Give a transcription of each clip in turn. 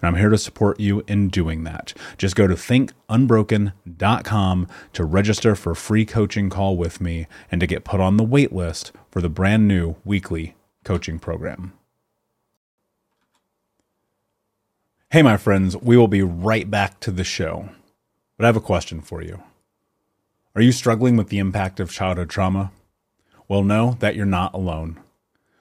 and I'm here to support you in doing that. Just go to thinkunbroken.com to register for a free coaching call with me and to get put on the wait list for the brand new weekly coaching program. Hey, my friends, we will be right back to the show. But I have a question for you. Are you struggling with the impact of childhood trauma? Well, know that you're not alone.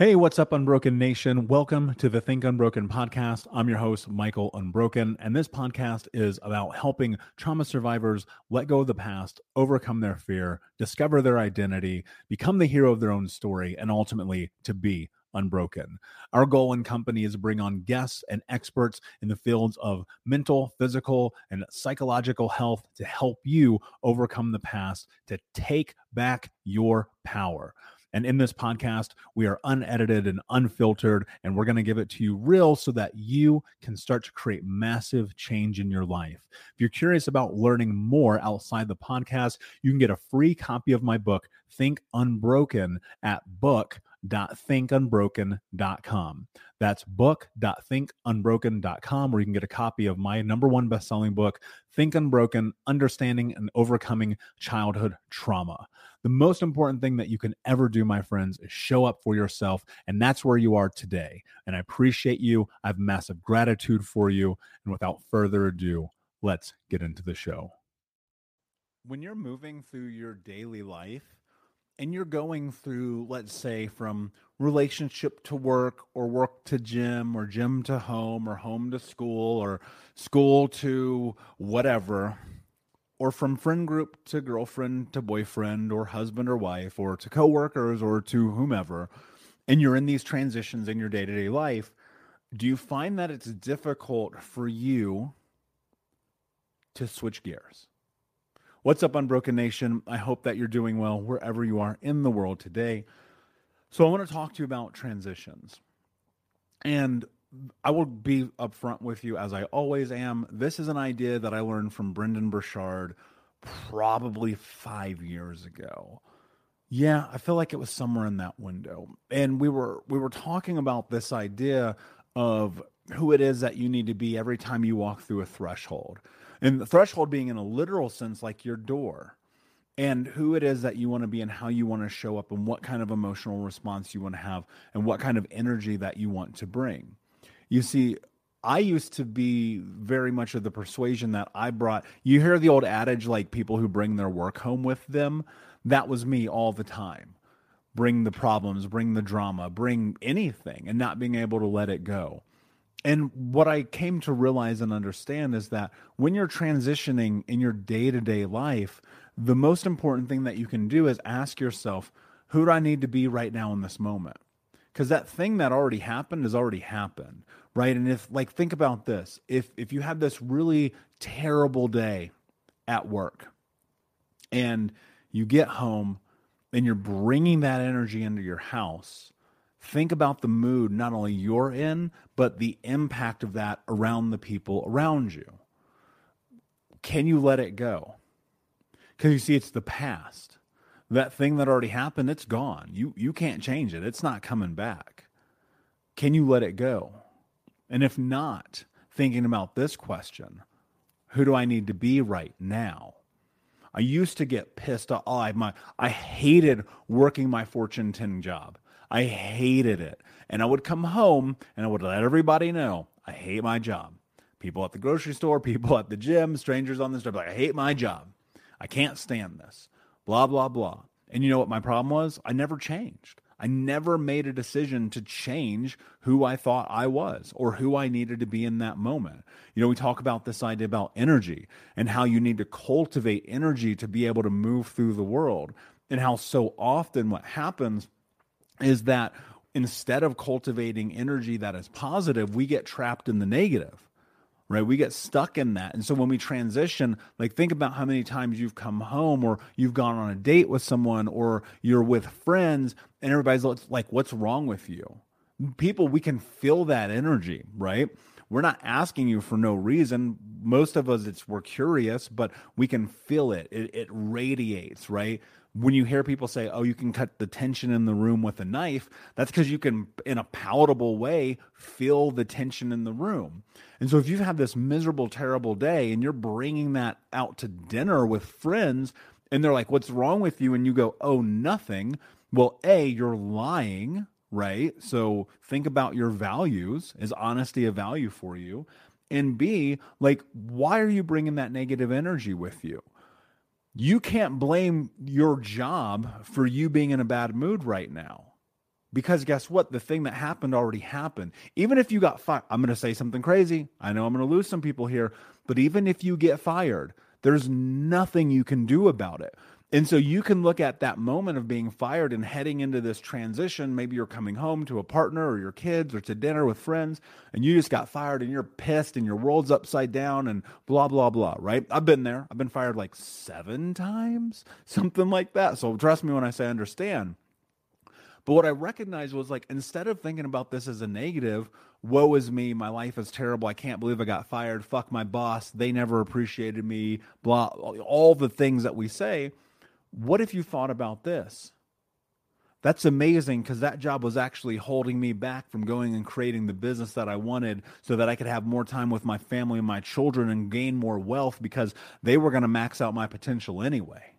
Hey, what's up, Unbroken Nation? Welcome to the Think Unbroken podcast. I'm your host, Michael Unbroken, and this podcast is about helping trauma survivors let go of the past, overcome their fear, discover their identity, become the hero of their own story, and ultimately to be unbroken. Our goal and company is to bring on guests and experts in the fields of mental, physical, and psychological health to help you overcome the past, to take back your power. And in this podcast, we are unedited and unfiltered, and we're going to give it to you real so that you can start to create massive change in your life. If you're curious about learning more outside the podcast, you can get a free copy of my book, Think Unbroken, at book book.thinkunbroken.com. That's book.thinkunbroken.com, where you can get a copy of my number one best-selling book, Think Unbroken: Understanding and Overcoming Childhood Trauma. The most important thing that you can ever do, my friends, is show up for yourself. And that's where you are today. And I appreciate you. I have massive gratitude for you. And without further ado, let's get into the show. When you're moving through your daily life, and you're going through, let's say, from relationship to work or work to gym or gym to home or home to school or school to whatever, or from friend group to girlfriend to boyfriend or husband or wife or to coworkers or to whomever, and you're in these transitions in your day to day life, do you find that it's difficult for you to switch gears? What's up, Unbroken Nation? I hope that you're doing well wherever you are in the world today. So, I want to talk to you about transitions. And I will be upfront with you as I always am. This is an idea that I learned from Brendon Burchard probably five years ago. Yeah, I feel like it was somewhere in that window. And we were we were talking about this idea of who it is that you need to be every time you walk through a threshold. And the threshold being in a literal sense like your door. And who it is that you want to be and how you want to show up and what kind of emotional response you want to have and what kind of energy that you want to bring. You see, I used to be very much of the persuasion that I brought. You hear the old adage like people who bring their work home with them. That was me all the time. Bring the problems, bring the drama, bring anything, and not being able to let it go. and what I came to realize and understand is that when you're transitioning in your day to day life, the most important thing that you can do is ask yourself, who do I need to be right now in this moment? Because that thing that already happened has already happened, right? And if, like, think about this if, if you have this really terrible day at work and you get home and you're bringing that energy into your house, think about the mood not only you're in, but the impact of that around the people around you. Can you let it go? Because you see, it's the past. That thing that already happened, it's gone. You you can't change it. It's not coming back. Can you let it go? And if not, thinking about this question, who do I need to be right now? I used to get pissed off. Oh, I, my, I hated working my Fortune 10 job. I hated it. And I would come home and I would let everybody know I hate my job. People at the grocery store, people at the gym, strangers on the street, like, I hate my job. I can't stand this. Blah, blah, blah. And you know what my problem was? I never changed. I never made a decision to change who I thought I was or who I needed to be in that moment. You know, we talk about this idea about energy and how you need to cultivate energy to be able to move through the world, and how so often what happens is that instead of cultivating energy that is positive, we get trapped in the negative, right? We get stuck in that. And so when we transition, like think about how many times you've come home or you've gone on a date with someone or you're with friends and everybody's like, what's wrong with you? People, we can feel that energy, right? We're not asking you for no reason. Most of us, it's we're curious, but we can feel it. It, it radiates, right? When you hear people say, "Oh, you can cut the tension in the room with a knife," that's because you can, in a palatable way, feel the tension in the room. And so, if you've had this miserable, terrible day, and you're bringing that out to dinner with friends, and they're like, "What's wrong with you?" and you go, "Oh, nothing." Well, a, you're lying, right? So think about your values. Is honesty a value for you? And B, like, why are you bringing that negative energy with you? You can't blame your job for you being in a bad mood right now. Because guess what? The thing that happened already happened. Even if you got fired, I'm going to say something crazy. I know I'm going to lose some people here, but even if you get fired, there's nothing you can do about it. And so you can look at that moment of being fired and heading into this transition. Maybe you're coming home to a partner or your kids or to dinner with friends, and you just got fired and you're pissed and your world's upside down and blah, blah, blah, right? I've been there. I've been fired like seven times, something like that. So trust me when I say understand. But what I recognized was like, instead of thinking about this as a negative, woe is me, my life is terrible, I can't believe I got fired, fuck my boss, they never appreciated me, blah, all the things that we say what if you thought about this? That's amazing because that job was actually holding me back from going and creating the business that I wanted so that I could have more time with my family and my children and gain more wealth because they were going to max out my potential anyway.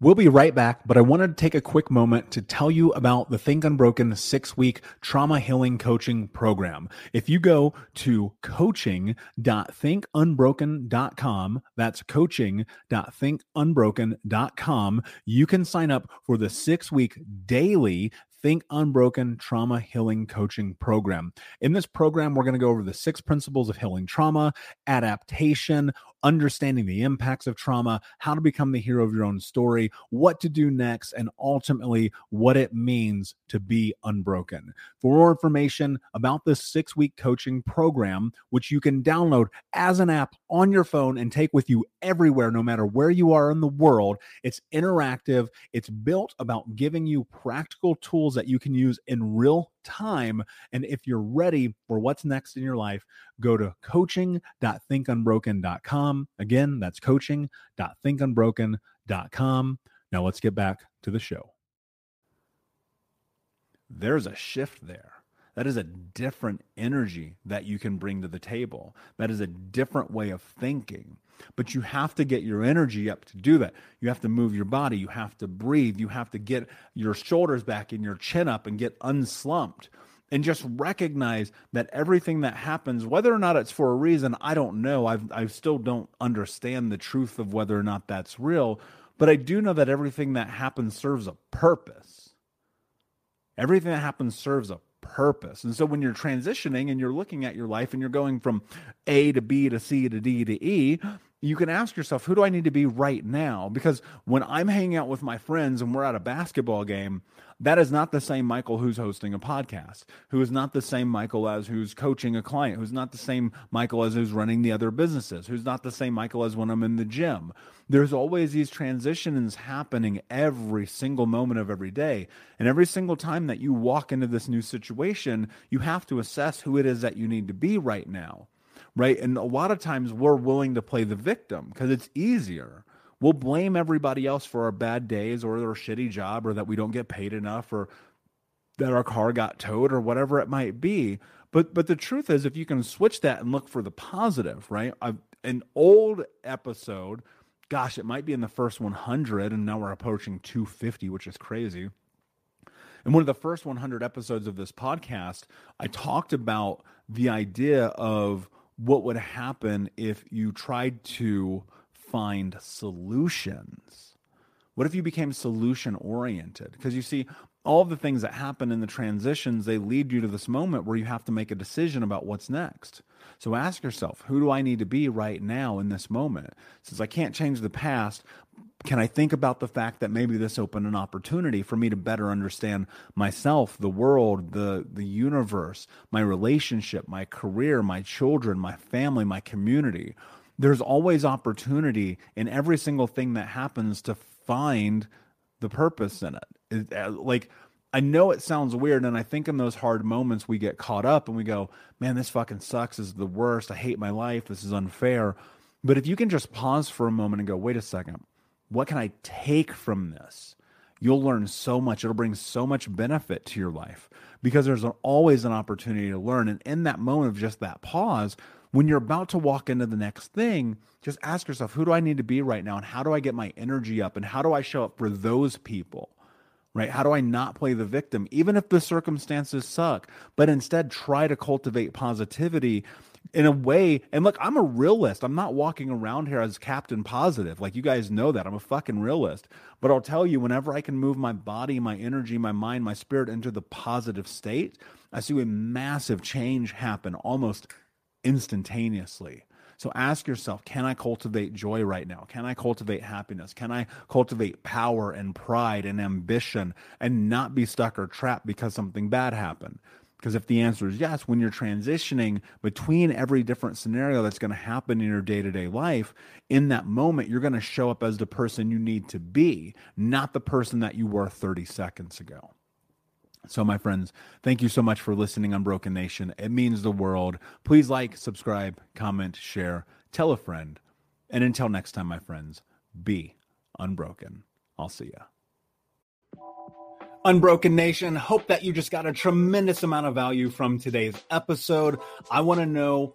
We'll be right back, but I wanted to take a quick moment to tell you about the Think Unbroken six week trauma healing coaching program. If you go to coaching.thinkunbroken.com, that's coaching.thinkunbroken.com, you can sign up for the six week daily Think Unbroken Trauma Healing Coaching Program. In this program, we're going to go over the six principles of healing trauma, adaptation, understanding the impacts of trauma, how to become the hero of your own story, what to do next, and ultimately what it means to be unbroken. For more information about this six week coaching program, which you can download as an app on your phone and take with you everywhere, no matter where you are in the world, it's interactive. It's built about giving you practical tools that you can use in real time. And if you're ready for what's next in your life, go to coaching.thinkunbroken.com. Again, that's coaching.thinkunbroken.com. Now let's get back to the show. There's a shift there. That is a different energy that you can bring to the table. That is a different way of thinking. But you have to get your energy up to do that. You have to move your body. You have to breathe. You have to get your shoulders back and your chin up and get unslumped. And just recognize that everything that happens, whether or not it's for a reason, I don't know. I've, I still don't understand the truth of whether or not that's real. But I do know that everything that happens serves a purpose. Everything that happens serves a purpose. And so when you're transitioning and you're looking at your life and you're going from A to B to C to D to E, you can ask yourself, who do I need to be right now? Because when I'm hanging out with my friends and we're at a basketball game, that is not the same Michael who's hosting a podcast, who is not the same Michael as who's coaching a client, who's not the same Michael as who's running the other businesses, who's not the same Michael as when I'm in the gym. There's always these transitions happening every single moment of every day. And every single time that you walk into this new situation, you have to assess who it is that you need to be right now right? And a lot of times we're willing to play the victim because it's easier. We'll blame everybody else for our bad days or our shitty job or that we don't get paid enough or that our car got towed or whatever it might be. But but the truth is if you can switch that and look for the positive, right? I've, an old episode, gosh, it might be in the first 100 and now we're approaching 250, which is crazy. In one of the first 100 episodes of this podcast, I talked about the idea of what would happen if you tried to find solutions? What if you became solution oriented? Because you see, all the things that happen in the transitions, they lead you to this moment where you have to make a decision about what's next. So ask yourself, who do I need to be right now in this moment? Since I can't change the past, can I think about the fact that maybe this opened an opportunity for me to better understand myself, the world, the the universe, my relationship, my career, my children, my family, my community? There's always opportunity in every single thing that happens to find the purpose in it. it uh, like I know it sounds weird, and I think in those hard moments we get caught up and we go, "Man, this fucking sucks. This is the worst. I hate my life. This is unfair." But if you can just pause for a moment and go, "Wait a second what can I take from this? You'll learn so much. It'll bring so much benefit to your life because there's an, always an opportunity to learn. And in that moment of just that pause, when you're about to walk into the next thing, just ask yourself, who do I need to be right now? And how do I get my energy up? And how do I show up for those people? Right? How do I not play the victim, even if the circumstances suck, but instead try to cultivate positivity in a way and look i'm a realist. I'm not walking around here as captain positive. Like you guys know that. I'm a fucking realist. But i'll tell you whenever i can move my body my energy my mind my spirit into the positive state i see a massive change happen almost instantaneously. So ask yourself can i cultivate joy right now? Can i cultivate happiness? Can i cultivate power and pride and ambition and not be stuck or trapped because something bad happened because if the answer is yes, when you're transitioning between every different scenario that's going to happen in your day to day life, in that moment, you're going to show up as the person you need to be, not the person that you were 30 seconds ago. So, my friends, thank you so much for listening Unbroken Nation. It means the world. Please like, subscribe, comment, share, tell a friend. And until next time, my friends, be unbroken. I'll see you. Unbroken Nation, hope that you just got a tremendous amount of value from today's episode. I want to know